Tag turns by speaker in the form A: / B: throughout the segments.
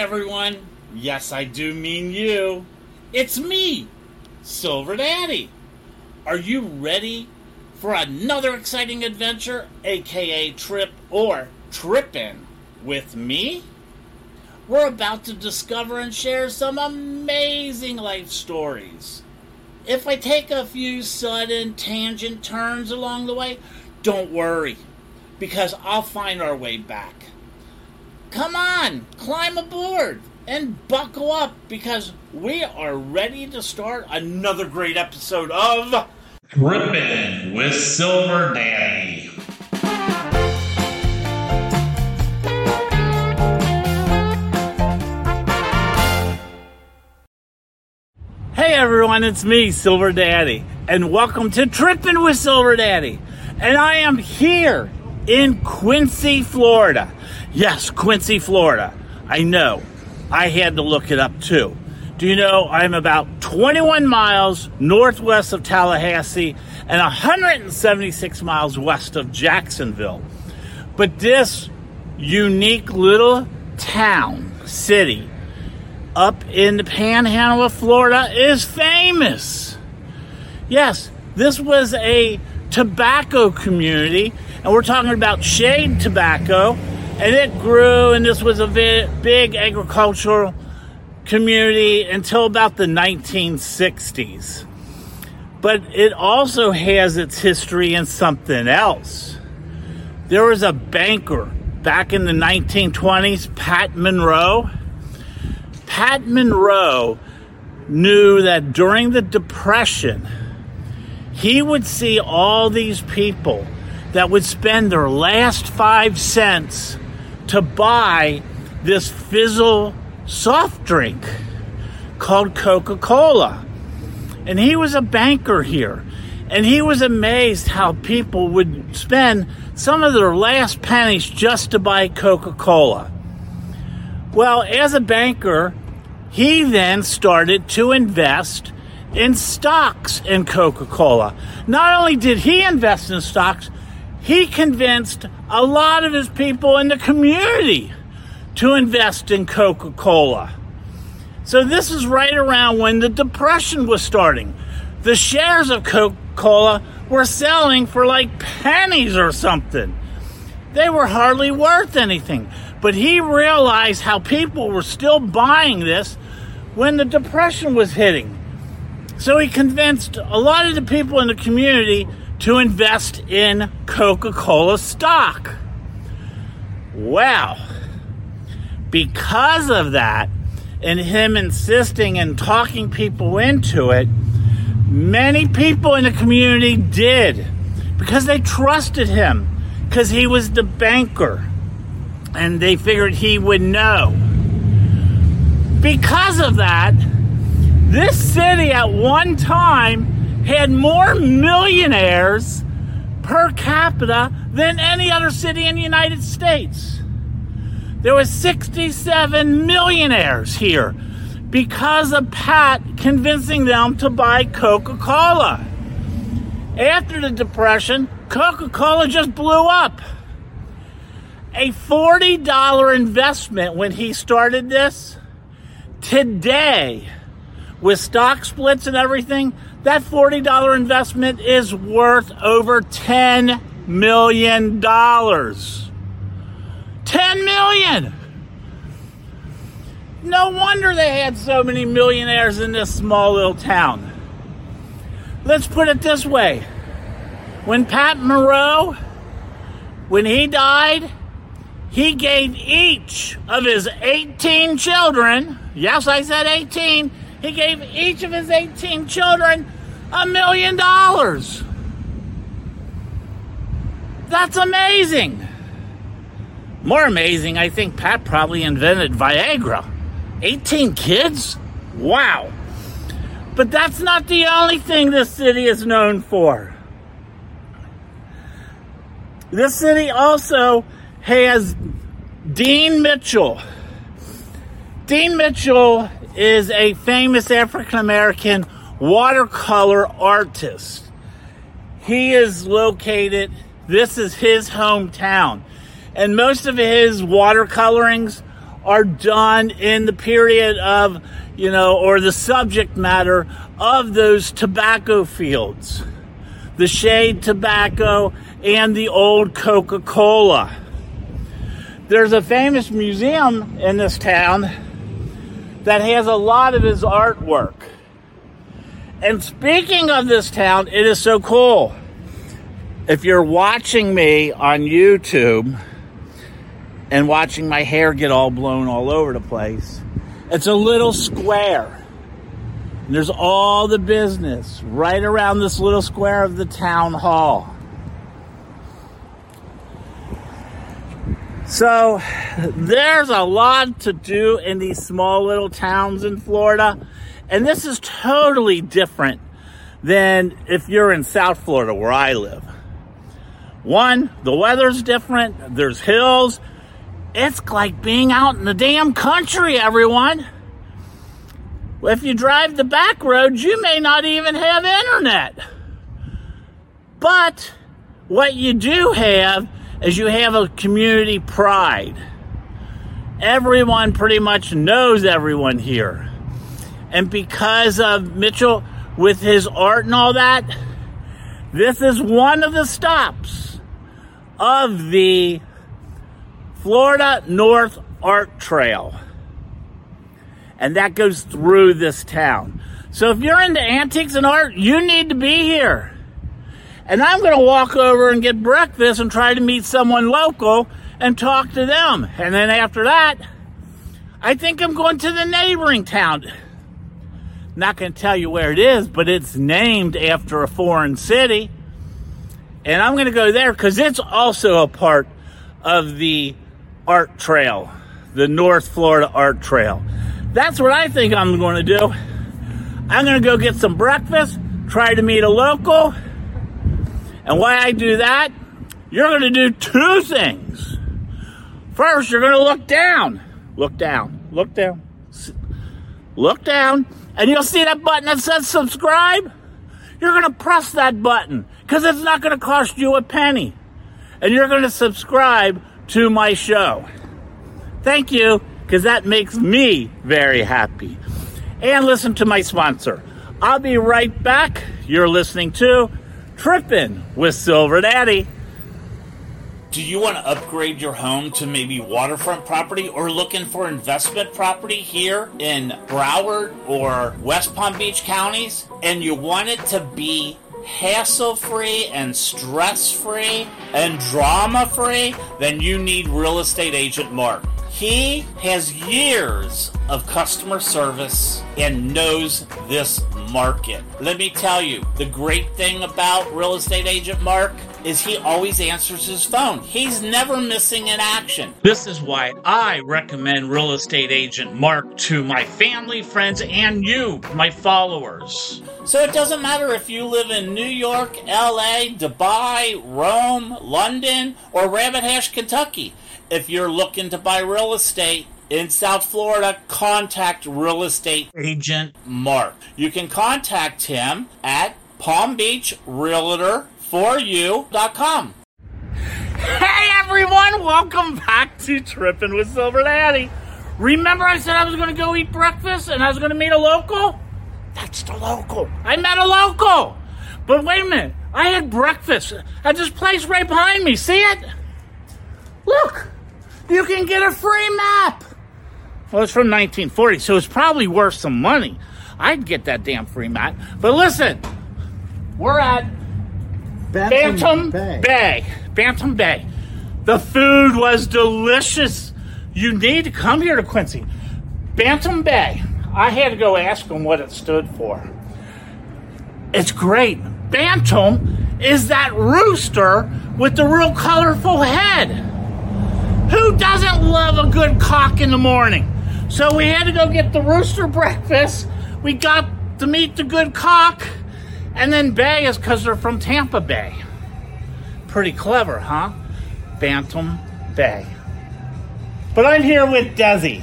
A: everyone. Yes, I do mean you. It's me, Silver Daddy. Are you ready for another exciting adventure, aka trip or trippin' with me? We're about to discover and share some amazing life stories. If I take a few sudden tangent turns along the way, don't worry, because I'll find our way back. Come on, climb aboard and buckle up because we are ready to start another great episode of
B: Trippin' with Silver Daddy.
A: Hey everyone, it's me, Silver Daddy, and welcome to Trippin' with Silver Daddy. And I am here in Quincy, Florida. Yes, Quincy, Florida. I know. I had to look it up too. Do you know I'm about 21 miles northwest of Tallahassee and 176 miles west of Jacksonville? But this unique little town, city, up in the panhandle of Florida is famous. Yes, this was a tobacco community, and we're talking about shade tobacco, and it grew, and this was a big agricultural community until about the 1960s. But it also has its history in something else. There was a banker back in the 1920s, Pat Munroe Pat Munroe knew that during the Depression, he would see all these people that would spend their last five cents to buy this fizzle soft drink called Coca Cola. And he was a banker here. And he was amazed how people would spend some of their last pennies just to buy Coca Cola. Well, as a banker, he then started to invest in stocks in Coca Cola. Not only did he invest in stocks, he convinced a lot of his people in the community to invest in Coca Cola. So, this is right around when the Depression was starting. The shares of Coca Cola were selling for like pennies or something. They were hardly worth anything. But he realized how people were still buying this when the Depression was hitting. So he convinced a lot of the people in the community to invest in Coca Cola stock. Well, because of that, and him insisting and talking people into it, many people in the community did because they trusted him because he was the banker and they figured he would know. Because of that, this city at one time had more millionaires per capita than any other city in the United States. There was 67 millionaires here because of Pat convincing them to buy Coca-Cola. After the Depression, Coca-Cola just blew up. A $40 investment when he started this today with stock splits and everything, that $40 investment is worth over $10 million. 10 million! No wonder they had so many millionaires in this small little town. Let's put it this way. When Pat Munroe, when he died, he gave each of his 18 children, yes, I said 18, he gave each of his 18 children a million dollars. That's amazing. More amazing, I think Pat probably invented Viagra. 18 kids? Wow. But that's not the only thing this city is known for. This city also has Dean Mitchell. Dean Mitchell is a famous African American watercolor artist. He is located, this is his hometown. And most of his watercolorings are done in the period of, you know, or the subject matter of those tobacco fields. The shade tobacco and the old Coca Cola. There's a famous museum in this town that has a lot of his artwork. And speaking of this town, it is so cool. If you're watching me on YouTube and watching my hair get all blown all over the place, it's a little square. And there's all the business right around this little square of the town hall. So there's a lot to do in these small little towns in Florida. And this is totally different than if you're in South Florida where I live. One, the weather's different, there's hills. It's like being out in the damn country, everyone. If you drive the back roads, you may not even have internet. But what you do have is you have a community pride. Everyone pretty much knows everyone here. And because of Mitchell with his art and all that, this is one of the stops of the Florida North Art Trail. And that goes through this town. So if you're into antiques and art, you need to be here. And I'm going to walk over and get breakfast and try to meet someone local and talk to them. And then after that, I think I'm going to the neighboring town. Not going to tell you where it is, but it's named after a foreign city. And I'm going to go there because it's also a part of the art trail, the North Florida art trail. That's what I think I'm going to do. I'm going to go get some breakfast, try to meet a local. And why I do that, you're going to do two things. First, you're going to look down. Look down. Look down. Look down and you'll see that button that says subscribe. You're going to press that button because it's not going to cost you a penny. And you're going to subscribe to my show. Thank you because that makes me very happy. And listen to my sponsor. I'll be right back. You're listening to Trippin' with Silver Daddy.
B: Do you want to upgrade your home to maybe waterfront property or looking for investment property here in Broward or West Palm Beach counties? And you want it to be hassle free and stress free and drama free? Then you need Real Estate Agent Mark. He has years of customer service and knows this market. Let me tell you, the great thing about Real Estate Agent Mark is he always answers his phone. He's never missing an action.
A: This is why I recommend Real Estate Agent Mark to my family, friends, and you, my followers.
B: So it doesn't matter if you live in New York, LA, Dubai, Rome, London, or Rabbit Hash, Kentucky. If you're looking to buy real estate, in South Florida, contact Real Estate Agent Mark. You can contact him at Palm Beach Realtor for you.com.
A: Hey everyone, welcome back to Trippin' with Silver Daddy. Remember I said I was going to go eat breakfast and I was going to meet a local? That's the local. I met a local. But wait a minute, I had breakfast at this place right behind me. See it? Look, you can get a free map. Well, it's from 1940, so it's probably worth some money. I'd get that damn free map. But listen, we're at Bantam, Bay. Bay. Bantam Bay. The food was delicious. You need to come here to Quincy. Bantam Bay. I had to go ask them what it stood for. It's great. Bantam is that rooster with the real colorful head. Who doesn't love a good cock in the morning? So we had to go get the rooster breakfast. We got to meet the good cock. And then Bay is because they're from Tampa Bay. Pretty clever, huh? Bantam Bay. But I'm here with Dezi.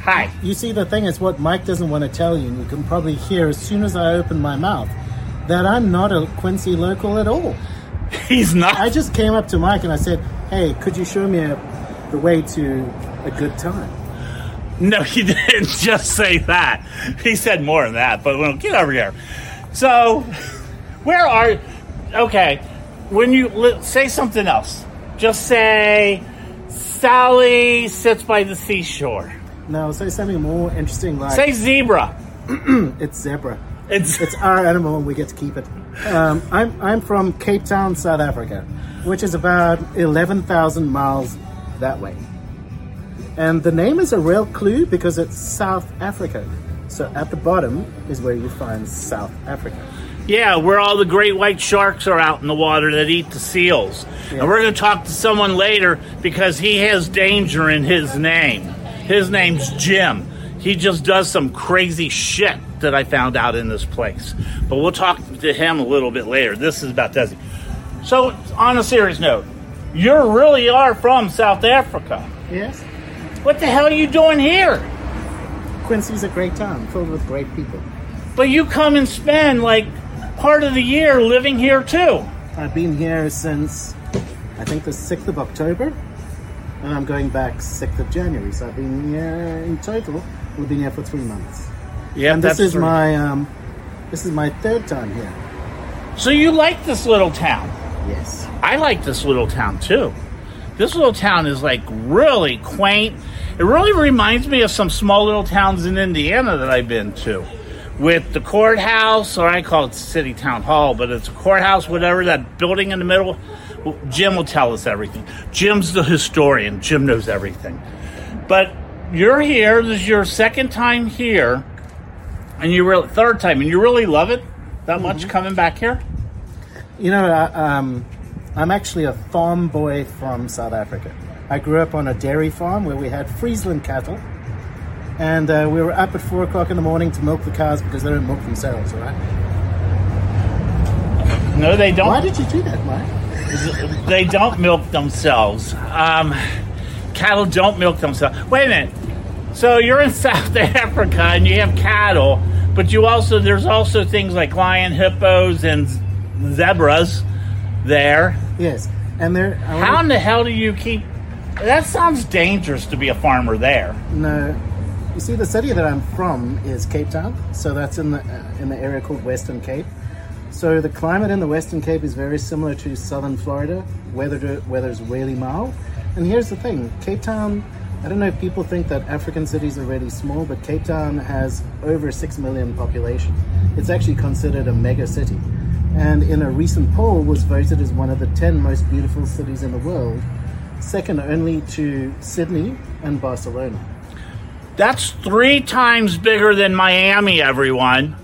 A: Hi.
C: You see, the thing is, what Mike doesn't want to tell you, and you can probably hear as soon as I open my mouth, that I'm not a Quincy local at all.
A: He's not.
C: I just came up to Mike and I said, "Hey, could you show me a, the way to a good time?"
A: No, he didn't just say that. He said more than that, but well, get over here. So, where are Okay, when you say something else, just say Sally sits by the seashore.
C: No, say something more interesting like
A: Say zebra.
C: it's zebra.
A: It's
C: It's our animal and we get to keep it. Um, I'm, I'm from Cape Town, South Africa, which is about 11,000 miles that way. And the name is a real clue because it's South Africa. So at the bottom is where you find South Africa.
A: Yeah, where all the great white sharks are out in the water that eat the seals.
C: Yeah.
A: And we're going to talk to someone later because he has danger in his name. His name's Jim. He just does some crazy shit that I found out in this place. But we'll talk to him a little bit later. This is about Dezi. So, on a serious note, you really are from South Africa.
C: Yes?
A: What the hell are you doing here?
C: Quincy's a great town filled with great people.
A: But you come and spend like part of the year living here too.
C: I've been here since I think the 6th of October, and I'm going back 6th of January. So I've been here in total, we've been here for three months.
A: Yeah,
C: and this is my um, this is my third time here.
A: So you like this little town?
C: Yes.
A: I like this little town too. This little town is like really quaint. It really reminds me of some small little towns in Indiana that I've been to. With the courthouse, or I call it city town hall, but it's a courthouse, whatever, that building in the middle. Jim will tell us everything. Jim's the historian, Jim knows everything. But you're here, this is your second time here, and you really, third time, and you really love it that much coming back here?
C: You know, uh, um, I'm actually a farm boy from South Africa. I grew up on a dairy farm where we had Friesland cattle, and uh, we were up at four o'clock in the morning to milk the cows because they don't milk themselves, right?
A: No, they don't.
C: Why did you do that, Mike?
A: they don't milk themselves. Um, cattle don't milk themselves. Wait a minute. So you're in South Africa and you have cattle, but you also there's also things like lion, hippos, and zebras there.
C: Yes, and there.
A: How in the hell do you keep? That sounds dangerous to be a farmer there.
C: No, you see, the city that I'm from is Cape Town, so that's in the uh, in the area called Western Cape. So the climate in the Western Cape is very similar to southern Florida. Weather weather's really mild. And here's the thing: Cape Town. I don't know if people think that African cities are really small, but Cape Town has over six million population. It's actually considered a mega city, and in a recent poll was voted as one of the ten most beautiful cities in the world, second only to Sydney and Barcelona.
A: That's three times bigger than Miami, everyone.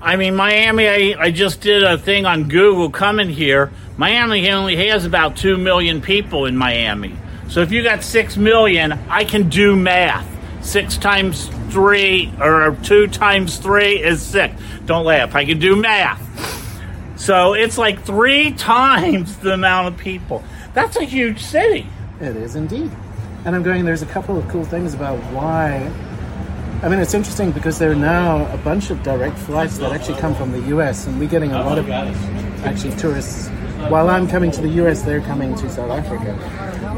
A: I mean, Miami, I, I just did a thing on Google coming here. Miami only has about 2 million people in Miami. So if you got 6 million, I can do math. 6 times 3, or 2 times 3 is 6. Don't laugh, I can do math. So it's like three times the amount of people. That's a huge city.
C: It is indeed. And I'm going, there's a couple of cool things about why. I mean, it's interesting because there are now a bunch of direct flights that actually come from the US, and we're getting a lot of actually tourists. While I'm coming to the US, they're coming to South Africa.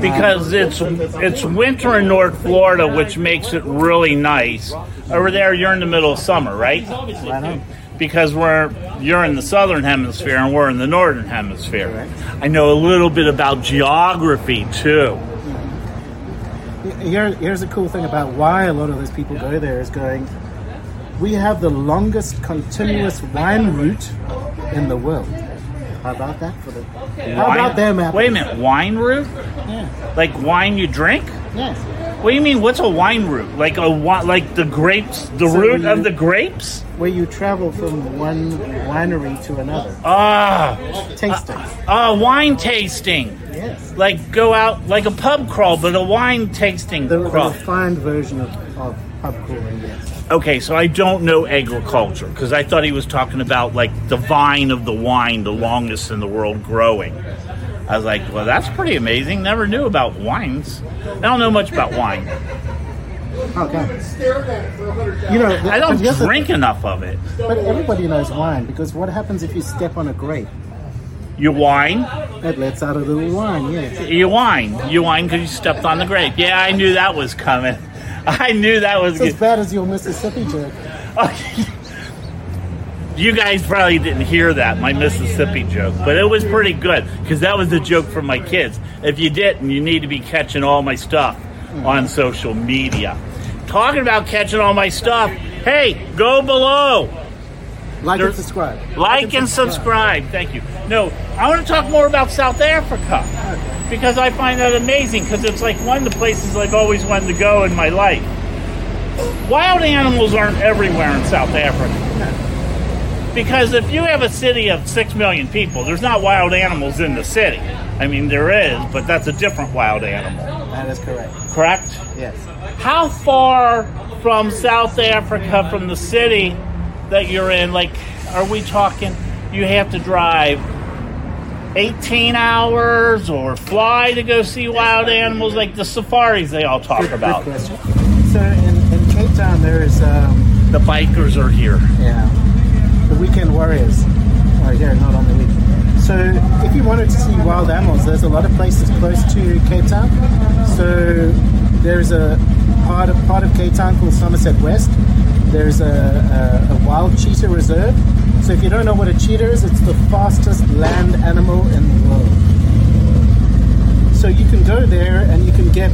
A: because it's it's winter in North Florida, which makes it really nice. Over there, you're in the middle of summer, right?
C: I know.
A: Because we're you're in the southern hemisphere and we're in the northern hemisphere.
C: Correct.
A: I know a little bit about geography too.
C: Here, here's a cool thing about why a lot of those people go there is going, we have the longest continuous wine route in the world. How about that for the? How
A: Wine-
C: about them apples?
A: Wait a minute, wine route?
C: Yeah.
A: Like wine you drink?
C: Yes.
A: What do you mean? What's a wine route? Like a wi- like the grapes, the
C: So
A: root
C: you-
A: of the grapes?
C: Where you travel from one winery to another,
A: Ah,
C: tasting.
A: ah, wine tasting.
C: yes.
A: Like go out like a pub crawl, but a wine tasting
C: The, the
A: crawl.
C: refined version of, of pub crawling, yes.
A: Okay, so I don't know agriculture because I thought he was talking about like the vine of the wine, the longest in the world growing. I was like, well, that's pretty amazing. Never knew about wines. I don't know much about wine.
C: Okay. You know,
A: I don't
C: and the-
A: drink enough of it.
C: But everybody knows wine because what happens if you step on a grape?
A: You wine,
C: It lets out a little wine, yes.
A: you whine, you whine because you stepped on the grape. Yeah, I knew that was coming. I knew that was
C: It's as bad as your Mississippi joke.
A: You guys probably didn't hear that, my Mississippi joke, but it was pretty good because that was the joke for my kids. If you didn't, you need to be catching all my stuff on social media. Talking about catching all my stuff, hey, go below.
C: Like
A: There's-
C: and subscribe.
A: Like and subscribe. Thank you. No, I want to talk more about South Africa because I find that amazing because it's like one of the places I've always wanted to go in my life. Wild animals aren't everywhere in South Africa. Because if you have a city of six million people, there's not wild animals in the city. I mean, there is, but that's a different wild animal,
C: That is correct.
A: correct?
C: Yes.
A: How far from South Africa, from the city that you're in, like, are we talking you have to drive 18 hours or fly to go see wild animals, like the safaris they all talk
C: Good,
A: about?
C: good question. So in, in Cape Town, there is um,
A: The bikers are here.
C: yeah, the weekend warriors are here, not on the week. So if you wanted to see wild animals, there's a lot of places close to Cape Town. So there's a part of part of Cape Town called Somerset West. There's a, a, a wild cheetah reserve. So if you don't know what a cheetah is, it's the fastest land animal in the world. So you can go there and you can get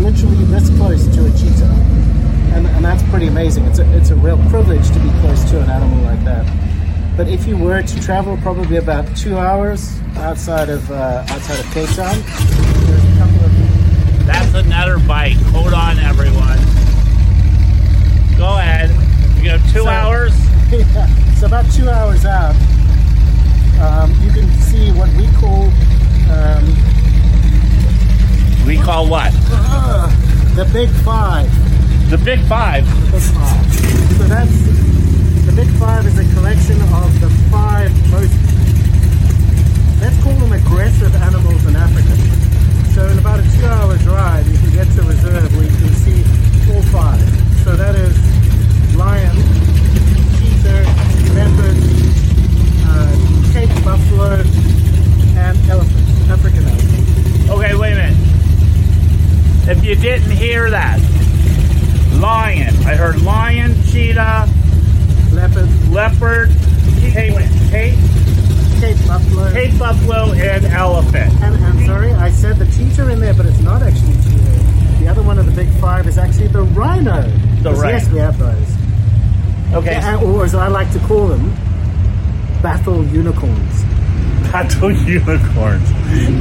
C: literally this close to a cheetah. And, and that's pretty amazing. It's a, it's a real privilege to be close to an animal like that. But if you were to travel probably about two hours outside of uh, outside of Cape Town, there's a couple of
A: That's another bike. Hold on, everyone. Go ahead. You go two
C: So-
A: hours.
C: so about two hours out, um, you can see what we call um,
A: We call what?
C: the Big Five.
A: The Big Five.
C: Big Five. So that's the Big Five is a collection of the five most let's call them aggressive animals in Africa. So in about a two-hour drive, you can get to a reserve where you can see all five. So that is lion, cheetah, leopard, uh, Cape buffalo, and elephant, African elephant.
A: Okay, wait a minute. If you didn't hear that, lion. I heard lion, cheetah,
C: Leopard,
A: leopard, Cape, Cape,
C: Cape buffalo.
A: Cape buffalo, and elephant.
C: And I'm sorry, I said the cheetah in there, but it's not actually cheetah. The other one of the big five is actually the rhino.
A: The
C: Yes, Yes,
A: rhino.
C: we have those.
A: Okay,
C: And- Or as I like to call them, battle unicorns.
A: battle unicorns.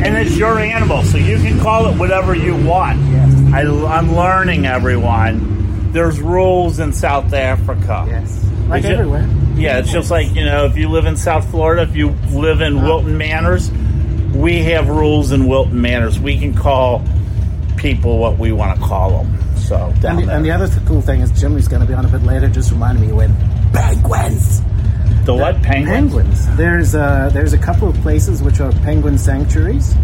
A: And it's your animal, so you can call it whatever you want.
C: Yes.
A: I, I'm learning, everyone. There's rules in South Africa.
C: Yes. Like
A: Is it-
C: everywhere.
A: Yeah, it's just like, you know, if you live in South Florida, if you live in Wilton Manors, we have rules in Wilton Manors. We can call people what we want to call them. So,
C: And the, and the other th- cool thing is Jim, who's going to be on a bit later, just reminded me when penguins.
A: the what? Penguins?
C: Penguins. There's uh, there's a couple of places which are penguin sanctuaries.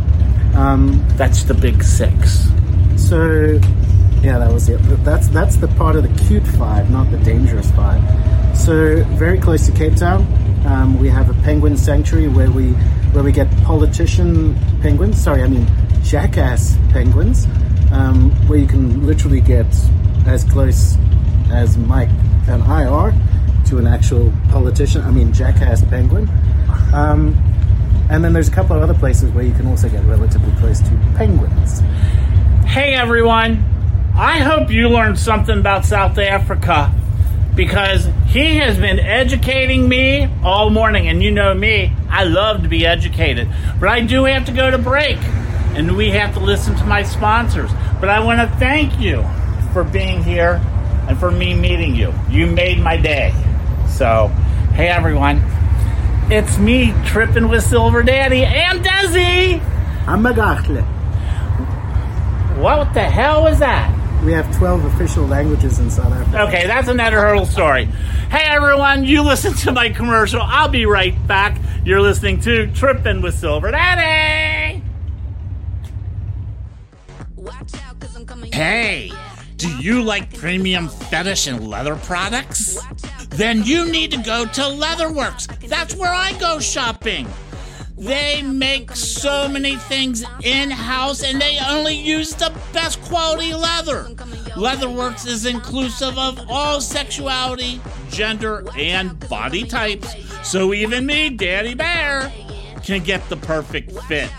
C: Um,
A: That's the big six.
C: So, yeah, that was it. That's that's the part of the cute five, not the dangerous five. So, very close to Cape Town, um, we have a penguin sanctuary where we where we get politician penguins. Sorry, I mean jackass penguins, um, where you can literally get as close as Mike and I are to an actual politician. I mean jackass penguin. Um, and then there's a couple of other places where you can also get relatively close to penguins.
A: Hey everyone, I hope you learned something about South Africa because he has been educating me all morning. And you know me, I love to be educated. But I do have to go to break and we have to listen to my sponsors. But I want to thank you for being here and for me meeting you. You made my day. So, hey everyone, it's me tripping with Silver Daddy and Dezi.
C: I'm Magachle.
A: What the hell was that?
C: We have 12 official languages in South Africa.
A: Okay, that's another hurdle story. Hey everyone, you listen to my commercial. I'll be right back. You're listening to Trippin' with Silver Daddy. Hey, do you like premium fetish and leather products? Then you need to go to Leatherwerks. That's where I go shopping. They make so many things in house and they only use the best quality leather. Leatherwerks is inclusive of all sexuality, gender, and body types, so even me, Daddy Bear, can get the perfect fit.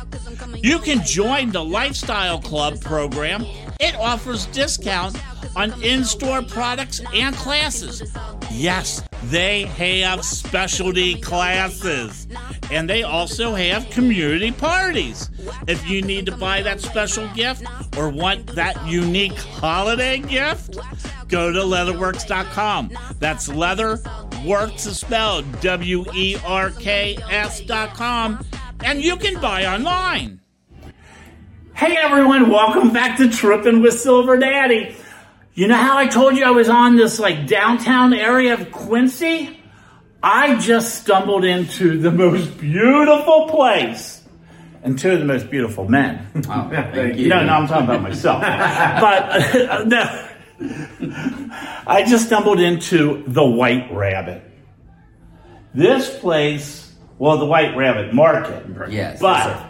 A: You can join the Lifestyle Club program. It offers discount on in-store products and classes. Yes, they have specialty classes. And they also have community parties. If you need to buy that special gift or want that unique holiday gift, go to leatherwerks.com. That's leatherworks is spelled W E R K S.com. And you can buy online. Hey everyone, welcome back to Tripping with Silver Daddy. You know how I told you I was on this like downtown area of Quincy? I just stumbled into the most beautiful place and two of the most beautiful men.
D: Oh, thank you.
A: No, no, I'm talking about myself. but no, I just stumbled into the White Rabbit. This place, well, the White Rabbit Market.
D: Yes,
A: But
D: yes,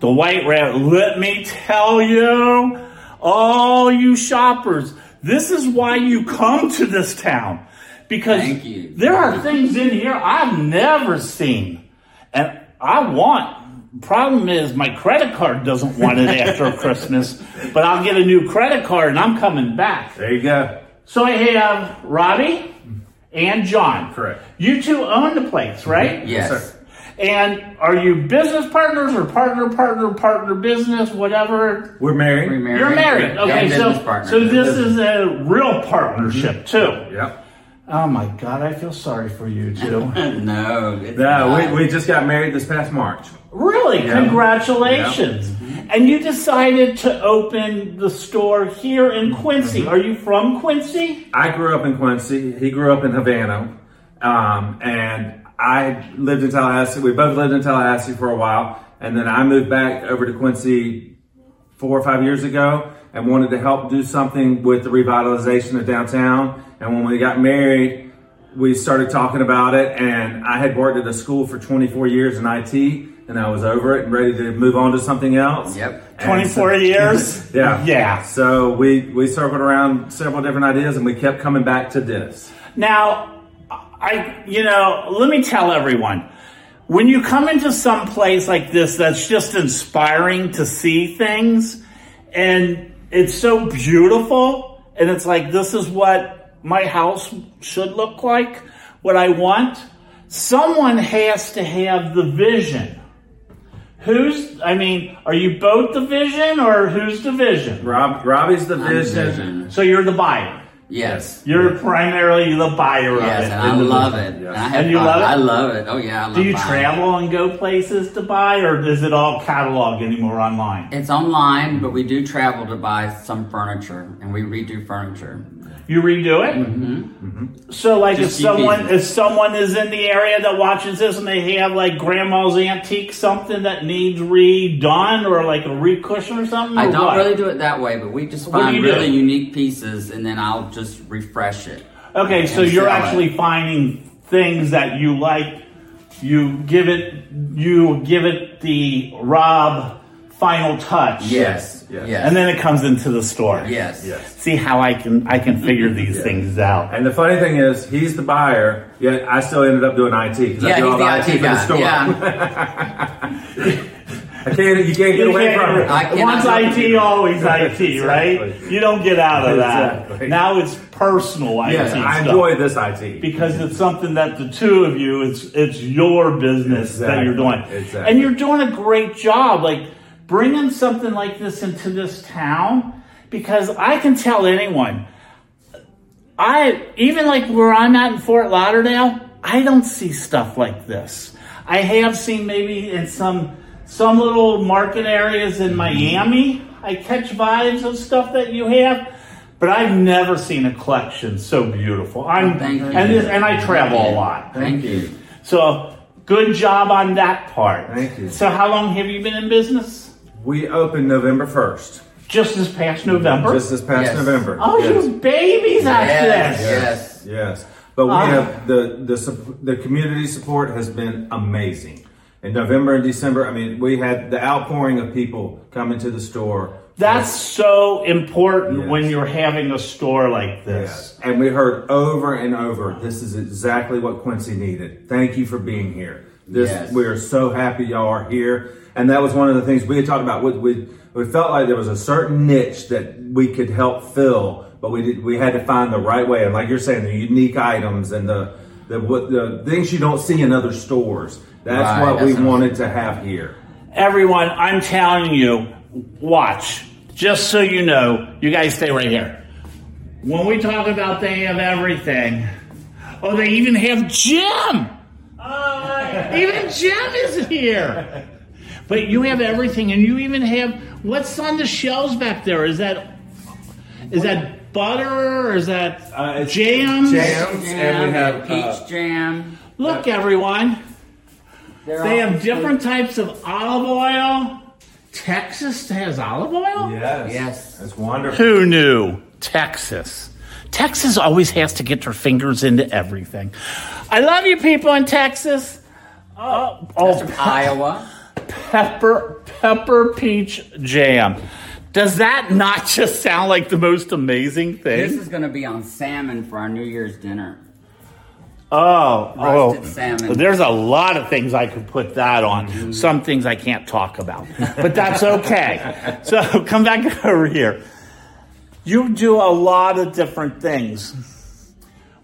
A: the White Rabbit, let me tell you, all you shoppers, this is why you come to this town. Because
D: Thank you.
A: there are things in here I've never seen. And I want. Problem is, my credit card doesn't want it after Christmas, but I'll get a new credit card and I'm coming back.
E: There you go.
A: So I have Robby and John.
E: Correct.
A: You two own the place, right?
D: Yes.
E: sir.
A: And are you business partners or partner, partner, partner, business, whatever?
E: We're married.
D: We're married.
A: You're married.
D: Yeah,
A: Okay,
D: business
A: so so this is a real partnership mm-hmm. too.
E: Yep.
A: Oh my God, I feel sorry for you two.
D: no.
E: No, we, we just got married this past March.
A: really,
E: Yeah.
A: congratulations! Mm-hmm. And you decided to open the store here in mm-hmm. Quincy. Are you from Quincy?
E: I grew up in Quincy. He grew up in Havana. Um, and I lived in Tallahassee. We both lived in Tallahassee for a while. And then I moved back over to Quincy four or five years ago and wanted to help do something with the revitalization of downtown. And when we got married, we started talking about it. And I had worked at a school for 24 years in IT. And I was over it and ready to move on to something else.
D: Yep.
A: 24
E: so-
A: years?
E: Yeah.
A: Yeah.
E: So we we circled around several different ideas and we kept coming back to this.
A: Now, I, you know, let me tell everyone when you come into some place like this that's just inspiring to see things and it's so beautiful and it's like, this is what my house should look like, what I want. Someone has to have the vision. Who's, I mean, are you both the vision or who's the vision?
E: Rob Robby's the
D: I'm
E: vision.
D: vision.
A: So you're the buyer.
D: Yes.
A: You're primarily the buyer
D: Yes,
A: of it.
D: and I love it. And, I
A: And you
D: fun.
A: love it?
D: I love it. Oh yeah, I love
A: Do you
D: buying.
A: travel and go places to buy, or is it all catalog anymore online?
D: It's online, but we do travel to buy some furniture, and we redo furniture.
A: You redo it. Mm-hmm. So, like,
D: Just
A: if someone
D: keep
A: if someone is in the area that watches this and they have like grandma's antique something that needs redone, or like a recushion or something,
D: I
A: or
D: don't
A: what?
D: really do it that way, but we just find
A: you do?
D: really unique pieces, and then I'll just refresh it.
A: Okay, so you're
D: sell it.
A: actually finding things that you like. You give it you give it the Rob final touch.
D: Yes.
E: Yes.
D: Yes.
A: And then it comes into the store.
D: yes.
E: Yes.
A: See how I can I can figure these things out.
E: And the funny thing is, he's the buyer, yet I still ended up doing IT because I
D: Yeah,
E: do all
D: he's the IT
E: for the
D: guy.
E: store.
D: Yeah.
E: I can't, you can't get
A: You
E: away
A: can't-
E: from it.
D: I
A: Once
D: it.
A: IT, always IT, right?
E: Exactly.
A: You don't get out of that.
E: Exactly.
A: Now it's personal IT
E: Yes, I
A: stuff.
E: enjoy this IT.
A: because it's something that the two of you it's it's your business that you're doing
E: Exactly, exactly.
A: and you're doing a great job like bringing something like this into this town because i can tell anyone i even like where i'm at in fort lauderdale i don't see stuff like this i have seen maybe in some some little market areas in miami i catch vibes of stuff that you have but I've never seen a collection so beautiful. I'm
D: Thank you.
A: and and I travel a lot.
D: Thank you.
A: So good job on that part.
E: Thank you.
A: So how long have you been in business?
E: We opened November 1st,
A: Just this past November.
E: just this past
D: Yes.
E: November.
A: oh,
E: Yes.
A: you babies at
D: Yes.
A: this.
D: Yes.
E: Yes, but we
A: Ah.
E: have the the sup- the community support has been amazing. In November and December, I mean, we had the outpouring of people coming to the store
A: That's so important
E: Yes.
A: when you're having a store like this.
E: Yes. And we heard over and over, this is exactly what Quincy needed. Thank you for being here. This
D: Yes.
E: we are so happy y'all are here. And that was one of the things we had talked about. We, we, we felt like there was a certain niche that we could help fill, but we did, we had to find the right way. And like you're saying, the unique items and the the what the things you don't see in other stores. That's
D: Right,
E: what we
D: that's what-
E: wanted to have here.
A: Everyone, I'm telling you, watch. Just so you know, you guys stay right here. When we talk about they have everything, oh, they even have Jim. Oh, even Jim is here. But you have everything, and you even have what's on the shelves back there? Is that is that butter or is that
E: Uh, it's
A: jams?
E: jams. and we have,
D: peach
E: uh,
D: jam.
A: Look, everyone.
D: They're
A: They have different types of olive oil. Texas has olive oil?
E: Yes.
D: Yes.
E: That's wonderful.
A: Who knew? Texas. Texas always has to get their fingers into everything. I love you people in Texas. Oh, oh
D: from Iowa.
A: Pepper pepper peach jam. Does that not just sound like the most amazing thing?
D: This is going to be on salmon for our New Year's dinner.
A: Oh,
D: Roasted
A: oh.
D: salmon.
A: There's a lot of things I could put that on. Mm-hmm. Some things I can't talk about, but that's okay. so come back over here. You do a lot of different things.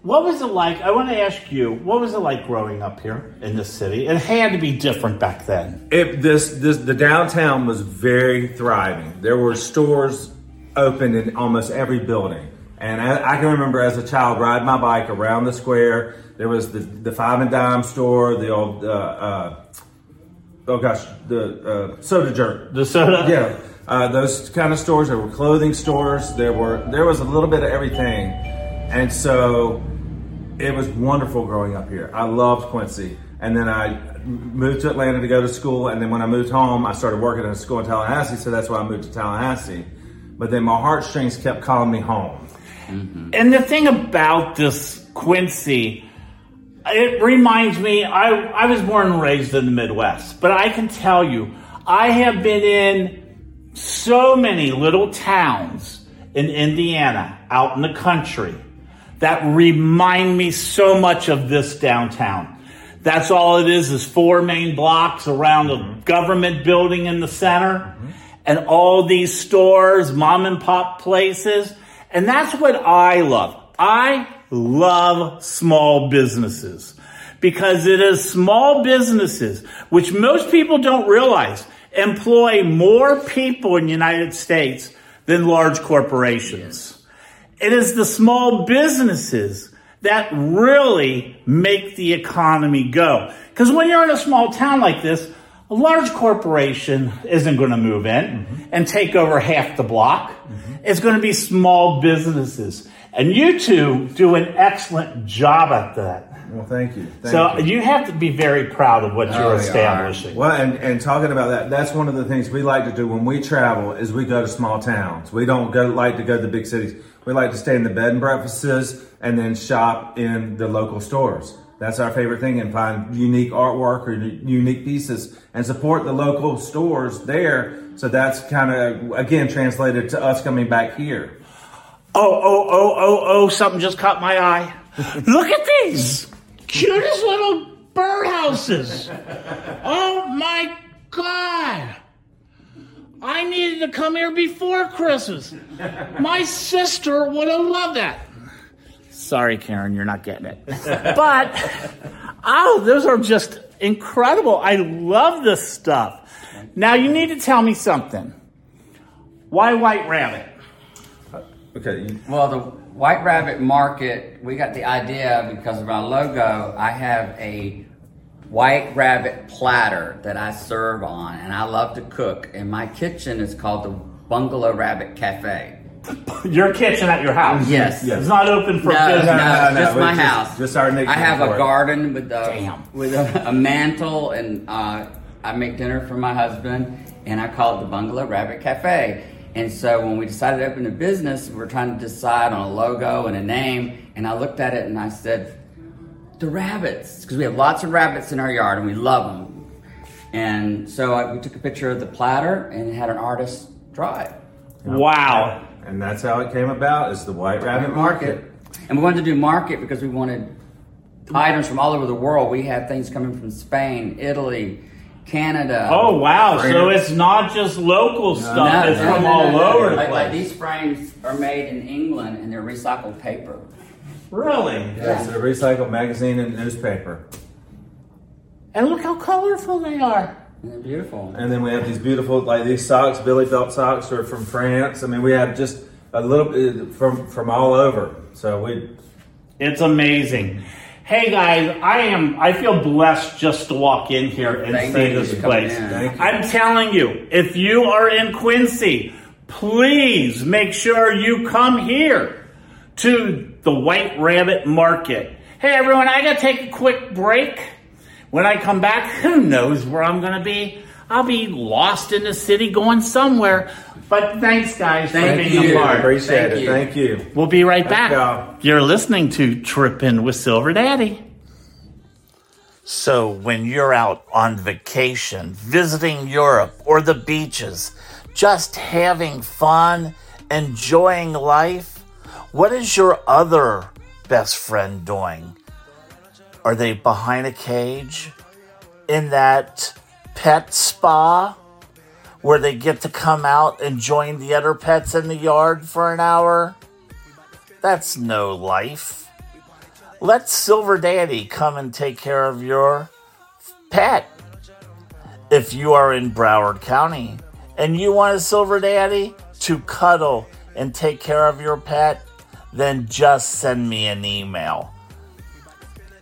A: What was it like? I want to ask you, what was it like growing up here in this city? It had to be different back then.
E: It, this, this, the downtown was very thriving. There were stores open in almost every building. And I, I can remember as a child riding my bike around the square. There was the, the five and dime store, the old, uh, uh, oh gosh, the uh, soda jerk.
A: The soda?
E: Yeah, uh, those kind of stores. There were clothing stores. There were there was a little bit of everything, and so it was wonderful growing up here. I loved Quincy, and then I moved to Atlanta to go to school, and then when I moved home, I started working at a school in Tallahassee. So that's why I moved to Tallahassee. But then my heartstrings kept calling me home. Mm-hmm.
A: And the thing about this Quincy, it reminds me, I, I was born and raised in the Midwest, but I can tell you, I have been in so many little towns in Indiana, out in the country, that remind me so much of this downtown. That's all it is, is four main blocks around a mm-hmm. government building in the center mm-hmm. and all these stores, mom and pop places. And that's what I love. I love small businesses because it is small businesses, which most people don't realize, employ more people in the United States than large corporations. It is the small businesses that really make the economy go. Because when you're in a small town like this, a large corporation isn't going to move in mm-hmm. and take over half the block. Mm-hmm. It's going to be small businesses. And you two do an excellent job at that.
E: Well, thank you. Thank
A: so
E: you.
A: you have to be very proud of what
D: Oh,
A: you're establishing.
E: Well, and, and talking about that, that's one of the things we like to do when we travel is we go to small towns. We don't go like to go to the big cities. We like to stay in the bed and breakfasts and then shop in the local stores. That's our favorite thing and find unique artwork or unique pieces and support the local stores there. So that's kind of, again, translated to us coming back here.
A: Oh, oh, oh, oh, oh, something just caught my eye. Look at these cutest little birdhouses. Oh my God. I needed to come here before Christmas. My sister would have loved that. Sorry, Karen, you're not getting it. But, oh, those are just incredible. I love this stuff. Now, you need to tell me something. Why White Rabbit?
E: Okay.
D: Well, the White Rabbit Market, we got the idea because of our logo. I have a White Rabbit platter that I serve on, and I love to cook. And my kitchen is called the Bungalow Rabbit Cafe.
A: Your kitchen at your house.
D: Yes. yes.
A: It's not open for
D: No, no,
A: business.
E: no, no,
D: just
E: we
D: my
E: just-
D: house.
E: just our nickname
D: I have a garden with a
A: Damn.
D: with a, a mantle, and uh, I make dinner for my husband, and I call it the Bungalow Rabbit Cafe. And so when we decided to open a business, we we're trying to decide on a logo and a name, and I looked at it and I said, the rabbits, because we have lots of rabbits in our yard and we love them. And so I, we took a picture of the platter and had an artist draw it.
A: Wow.
E: And that's how it came about. Is the White Rabbit Market.
D: And we wanted to do market because we wanted items from all over the world. We had things coming from Spain, Italy, Canada.
A: Oh wow! So it's not just local stuff;
D: No,
A: it's
D: no,
A: from
D: no,
A: all
D: no, no.
A: over the
D: like,
A: place.
D: like these frames are made in England and they're recycled paper.
A: Really?
E: It's a recycled magazine and newspaper.
A: And look how colorful they are.
D: And they're beautiful.
E: And then we have these beautiful, like these socks, Billy Felt socks are from France. I mean, we have just a little bit from from all over. So we,
A: It's amazing. Hey guys, I am. I feel blessed just to walk in here and
D: Thank
A: see
D: you
A: this place.
D: in.
E: Thank you.
A: I'm telling you, if you are in Quincy, please make sure you come here to the White Rabbit Market. Hey everyone, I gotta take a quick break. When I come back, who knows where I'm gonna be? I'll be lost in the city going somewhere. But thanks guys
D: Thank
A: for being
D: you.
A: a part.
E: appreciate
D: Thank
E: it.
D: you.
E: Thank you.
A: We'll be right back.
E: y'all.
A: You're listening to Trippin' with Silver Daddy. So, when you're out on vacation, visiting Europe or the beaches, just having fun, enjoying life, what is your other best friend doing? Are they behind a cage in that pet spa? where they get to come out and join the other pets in the yard for an hour? That's no life. Let Silver Daddy come and take care of your pet. If you are in Broward County and you want a Silver Daddy to cuddle and take care of your pet, then just send me an email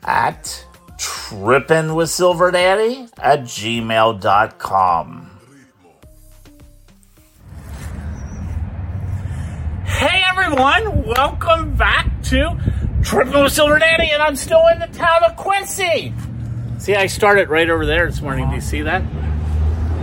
A: at trippinwithsilverdaddy at gmail.com. Hey everyone, welcome back to Tripping with Silver Daddy, and I'm still in the town of Quincy. See, I started right over there this morning. Do you see that?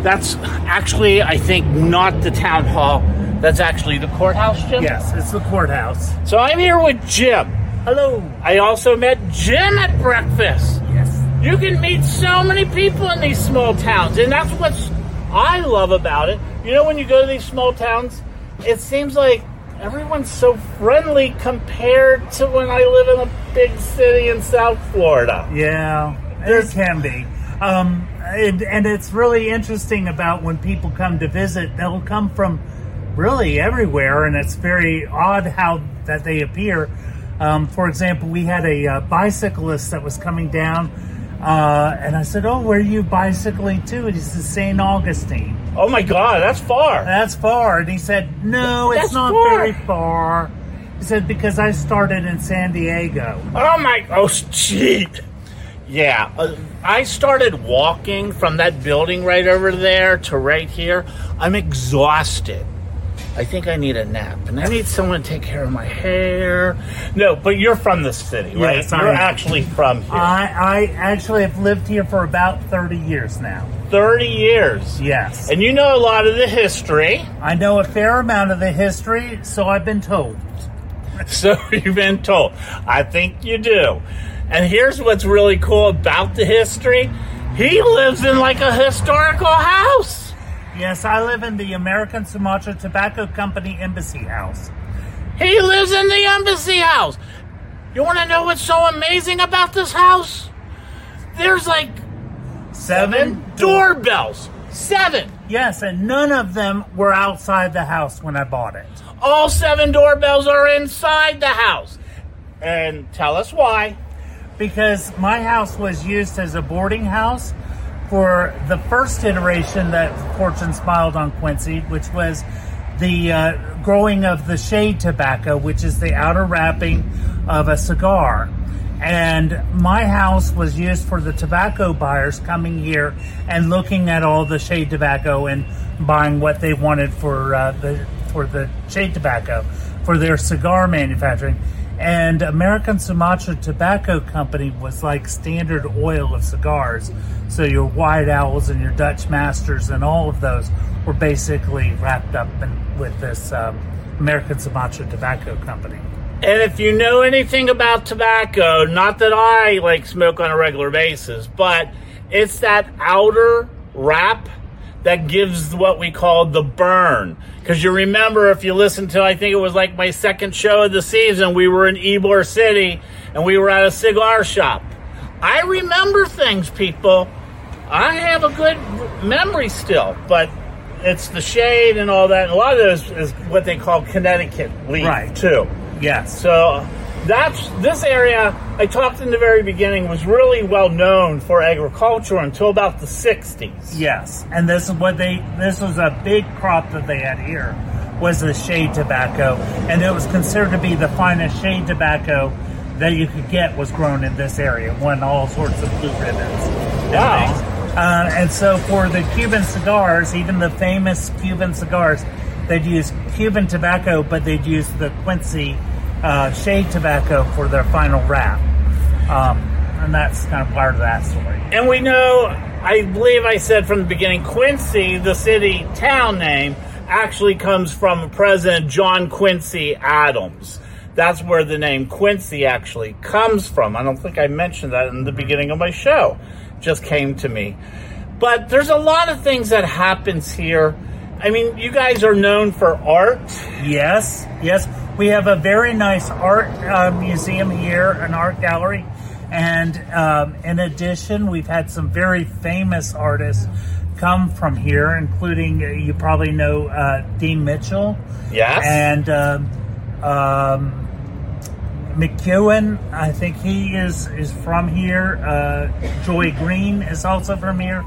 A: That's actually, I think, not the town hall. That's actually the courthouse, Jim.
F: Yes, it's the courthouse.
A: So I'm here with Jim.
F: Hello.
A: I also met Jim at breakfast.
F: Yes.
A: You can meet so many people in these small towns, and that's what I love about it. You know, when you go to these small towns, it seems like everyone's so friendly compared to when I live in a big city in South Florida.
F: Yeah, there can be. Um, and, and it's really interesting about when people come to visit, they'll come from really everywhere, and it's very odd how that they appear. Um, for example, we had a uh, bicyclist that was coming down, uh, and I said, "Oh, where are you bicycling to?" And he said, "St. Augustine."
A: Oh my God, that's far.
F: That's far. And he said, No, it's
A: That's
F: not
A: far.
F: very far. He said, Because I started in San Diego.
A: Oh my, oh gee. Yeah, uh, I started walking from that building right over there to right here. I'm exhausted. I think I need a nap, and I need someone to take care of my hair. No, but you're from the city, right?
F: Yes,
A: you're actually from here.
F: I, I actually have lived here for about 30 years now.
A: 30 years.
F: Yes.
A: And you know a lot of the history,
F: I know a fair amount of the history, so I've been told.
A: so you've been told. I think you do. And here's what's really cool about the history he lives in like a historical house.
F: Yes, I live in the American Sumatra Tobacco Company Embassy House.
A: He lives in the embassy house. You want to know what's so amazing about this house? There's like seven doorbells. Seven.
F: Yes, and none of them were outside the house when I bought it.
A: All seven doorbells are inside the house. And tell us why.
F: because my house was used as a boarding house for the first iteration that Fortune smiled on Quincy, which was the uh, growing of the shade tobacco, which is the outer wrapping of a cigar. And my house was used for the tobacco buyers coming here and looking at all the shade tobacco and buying what they wanted for uh, the for the shade tobacco for their cigar manufacturing. And American Sumatra Tobacco Company was like standard oil of cigars. So your White Owls and your Dutch Masters and all of those were basically wrapped up in, with this um, American Sumatra Tobacco Company.
A: And if you know anything about tobacco, not that I like smoke on a regular basis, but it's that outer wrap that gives what we call the burn. Because you remember, if you listen to, I think it was like my second show of the season, we were in Ybor City and we were at a cigar shop. I remember things, people. I have a good memory still, but it's the shade and all that. And A lot of those is what they call Connecticut leaf,
F: Right.
A: too.
F: Yes.
A: So that's this area I talked in the very beginning was really well known for agriculture until about the 60s.
F: Yes, and this is what they. This was a big crop that they had here, was the shade tobacco, and it was considered to be the finest shade tobacco that you could get was grown in this area. It Won all sorts of blue ribbons.
A: Wow.
F: Uh, and so for the Cuban cigars, even the famous Cuban cigars, they'd use Cuban tobacco, but they'd use the Quincy uh, shade tobacco for their final wrap. Um, and that's kind of part of that story.
A: And we know, I believe I said from the beginning, Quincy, the city town name, actually comes from President John Quincy Adams. That's where the name Quincy actually comes from. I don't think I mentioned that in the beginning of my show. Just came to me. But there's a lot of things that happens here. I mean, you guys are known for art.
F: Yes, yes. We have a very nice art uh, museum here, an art gallery. And um, in addition, we've had some very famous artists come from here, including, uh, you probably know, uh, Dean Mitchell.
A: Yes.
F: And um, um, McEwen, I think he is, is from here. Uh, Joy Green is also from here.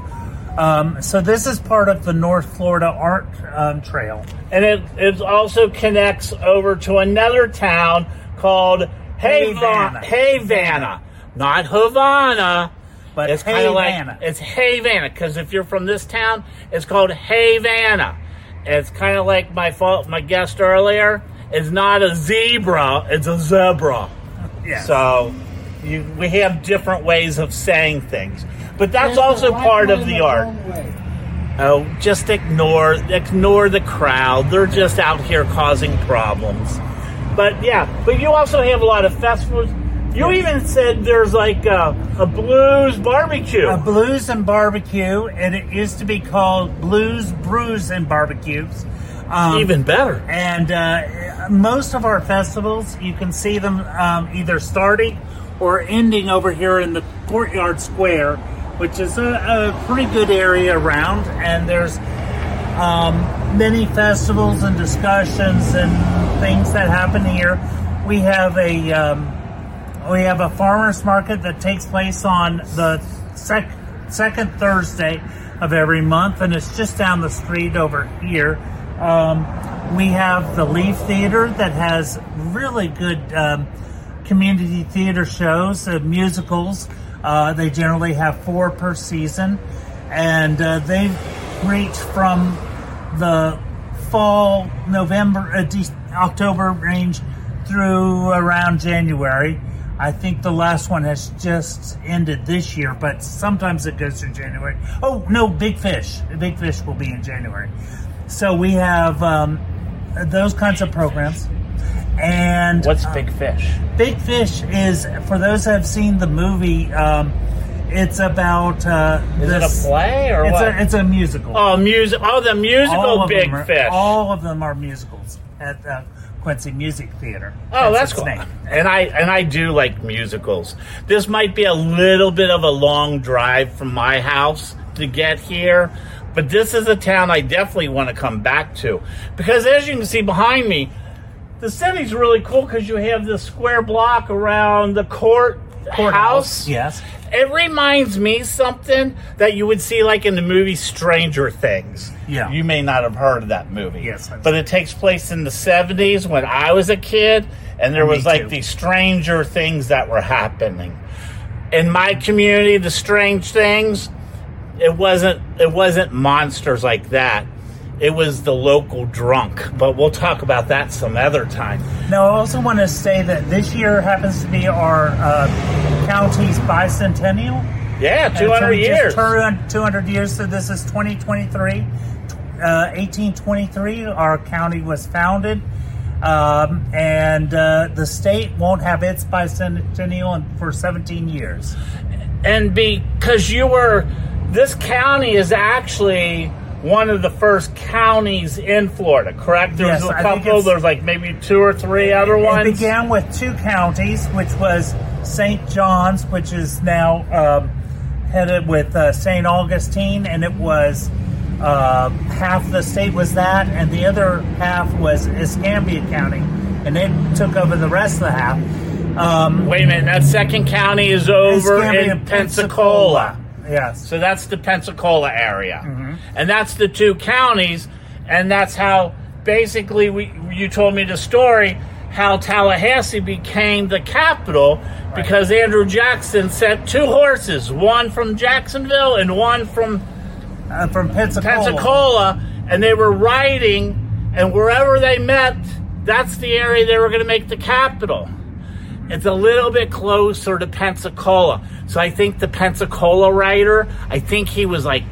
F: Um, so this is part of the North Florida Art um, Trail.
A: and it, it also connects over to another town called Havana.
F: Havana.
A: Havana, not Havana,
F: But
A: it's kind of like it's Havana because if you're from this town, it's called Havana. It's kind of like my fault. My guest earlier is not a zebra; it's a zebra.
F: Yes.
A: So you, we have different ways of saying things, but that's also part of the art. Oh, just ignore ignore the crowd. They're just out here causing problems. But yeah, but you also have a lot of festivals. You even said there's like a, a blues barbecue.
F: a blues and barbecue, and it used to be called Blues, Brews, and Barbecues. Um,
A: even better.
F: and uh, most of our festivals, you can see them um, either starting or ending over here in the Courtyard Square, which is a, a pretty good area around. And there's um, many festivals and discussions and things that happen here. We have a um, we have a farmers market that takes place on the sec- second Thursday of every month, and it's just down the street over here. Um, we have the Leaf Theater that has really good um, community theater shows, uh, musicals. Uh, they generally have four per season, and uh, they reach from the fall, November, uh, de- October range through around January. I think the last one has just ended this year, but sometimes it goes through January. Oh no, Big Fish! Big Fish will be in January. So we have um, those kinds of programs. And
A: What's
F: uh,
A: Big Fish?
F: Big Fish is for those that have seen the movie. Um, it's about uh,
A: Is it a play or
F: it's
A: what?
F: A, it's a musical.
A: oh, music! Oh, the musical Big
F: are-
A: Fish.
F: All of them are musicals at uh, Quincy Music Theater.
A: Oh, that's
F: its
A: cool.
F: name.
A: And I and I do like musicals. This might be a little bit of a long drive from my house to get here, but this is a town I definitely want to come back to because as you can see behind me, the city's really cool because you have this square block around the court house.
F: Yes.
A: It reminds me something that you would see like in the movie Stranger Things.
F: Yeah.
A: You may not have heard of that movie.
F: Yes,
A: But it takes place in the 70s when I was a kid and there
F: Me
A: was like
F: too.
A: these stranger things that were happening. In my community, the strange things, it wasn't it wasn't monsters like that. It was the local drunk. But we'll talk about that some other time.
F: Now, I also want to say that this year happens to be our uh, county's bicentennial.
A: Yeah,
F: Uh,
A: 200
F: so
A: years.
F: Just turned 200 years, so this is 2023. Uh, 1823, our county was founded, um, and uh, the state won't have its bicentennial for 17 years.
A: and because you were this county is actually one of the first counties in Florida, correct? There's
F: Yes,
A: a couple, there's like maybe two or three other
F: It
A: ones.
F: It began with two counties, which was St. John's, which is now um, headed with uh, St. Augustine, and it was uh, half the state was that, and the other half was Escambia County, and it took over the rest of the half. Um,
A: Wait a minute, that second county is over
F: Escambia,
A: in Pensacola.
F: Yes.
A: So that's the Pensacola area.
F: Mm-hmm.
A: And that's the two counties. And that's how basically we, you told me the story how Tallahassee became the capital because Andrew Jackson sent two horses, one from Jacksonville and one from
F: Uh, from Pensacola.
A: Pensacola, and they were riding, and wherever they met, that's the area they were going to make the capital. It's a little bit closer to Pensacola. So I think the Pensacola rider, I think he was like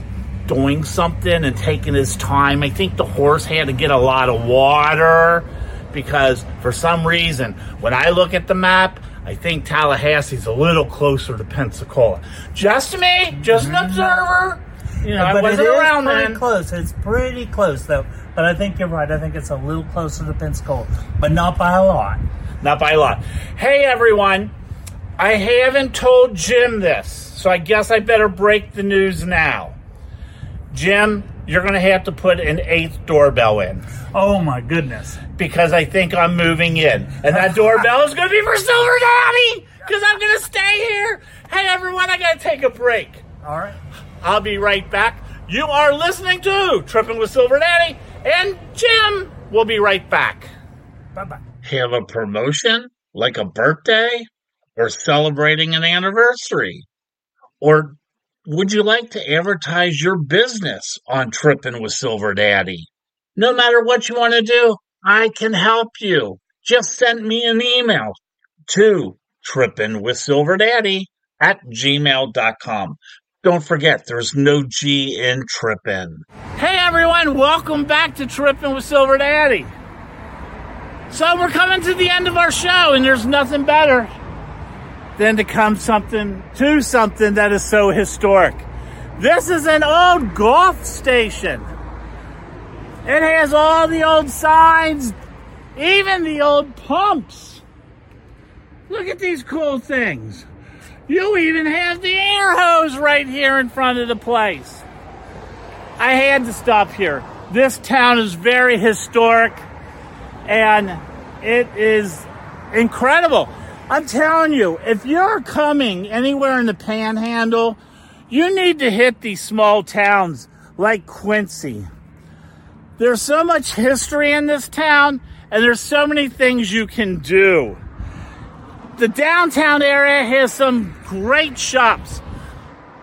A: doing something and taking his time. I think the horse had to get a lot of water because for some reason, when I look at the map, I think Tallahassee's a little closer to Pensacola. Just me, just an mm-hmm. observer. You know, I
F: but it
A: wasn't
F: is
A: around
F: pretty
A: then.
F: close. It's pretty close, though. But I think you're right. I think it's a little closer to Pensacola, but not by a lot.
A: Not by a lot. Hey everyone, I haven't told Jim this, so I guess I better break the news now. Jim, you're going to have to put an eighth doorbell in
F: Oh my goodness!
A: because I think I'm moving in. And that doorbell is going to be for Silver Daddy because I'm going to stay here. Hey everyone, I got to take a break.
F: All right.
A: I'll be right back. You are listening to Tripping with Silver Daddy, and Jim will be right back.
F: Bye bye.
A: Have a promotion like a birthday or celebrating an anniversary? Or would you like to advertise your business on Trippin' with Silver Daddy? No matter what you want to do, I can help you. Just send me an email to Trippin' with Silver Daddy at gmail.com. Don't forget, there's no G in Trippin'. Hey everyone, welcome back to Trippin' with Silver Daddy. So we're coming to the end of our show, and there's nothing better than to come something to something that is so historic. This is an old Gulf station. It has all the old signs, even the old pumps. Look at these cool things. You even have the air hose right here in front of the place. I had to stop here. This town is very historic and it is incredible. I'm telling you, if you're coming anywhere in the panhandle, you need to hit these small towns like Quincy. There's so much history in this town, and there's so many things you can do. The downtown area has some great shops.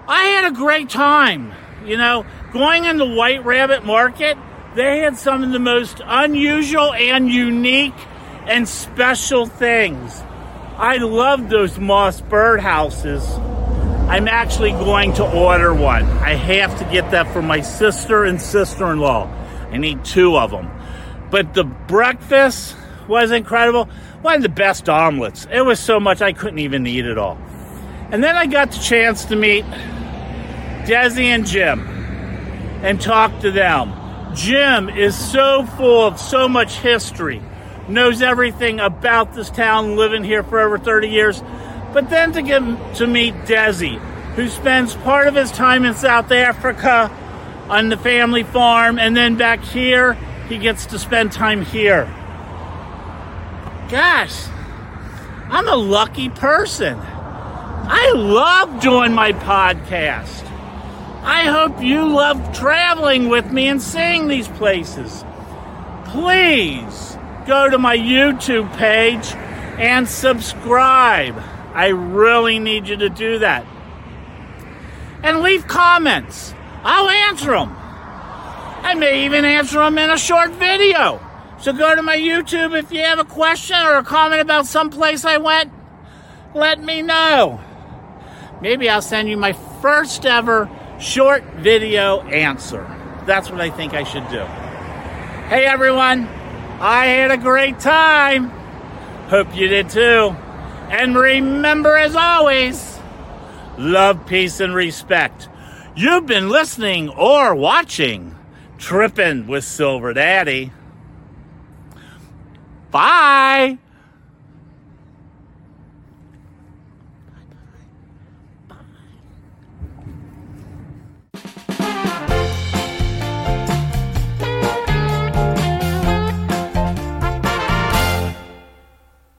A: I had a great time, you know, going in the White Rabbit Market. They had some of the most unusual and unique and special things. I love those moss birdhouses. I'm actually going to order one. I have to get that for my sister and sister in law. I need two of them. But the breakfast was incredible. One of the best omelets. It was so much I couldn't even eat it all. And then I got the chance to meet Dezi and Jim and talk to them. Jim is so full of so much history, knows everything about this town, living here for over 30 years. But then to get to meet Dezi, who spends part of his time in South Africa on the family farm, and then back here, he gets to spend time here. Gosh, I'm a lucky person. I love doing my podcast. I hope you love traveling with me and seeing these places. Please go to my YouTube page and subscribe. I really need you to do that. And leave comments. I'll answer them. I may even answer them in a short video. So go to my YouTube if you have a question or a comment about some place I went. Let me know. Maybe I'll send you my first ever short video answer. That's what I think I should do. Hey everyone, I had a great time. Hope you did too. And remember, as always, love, peace, and respect. You've been listening or watching tripping with Silver Daddy. Bye.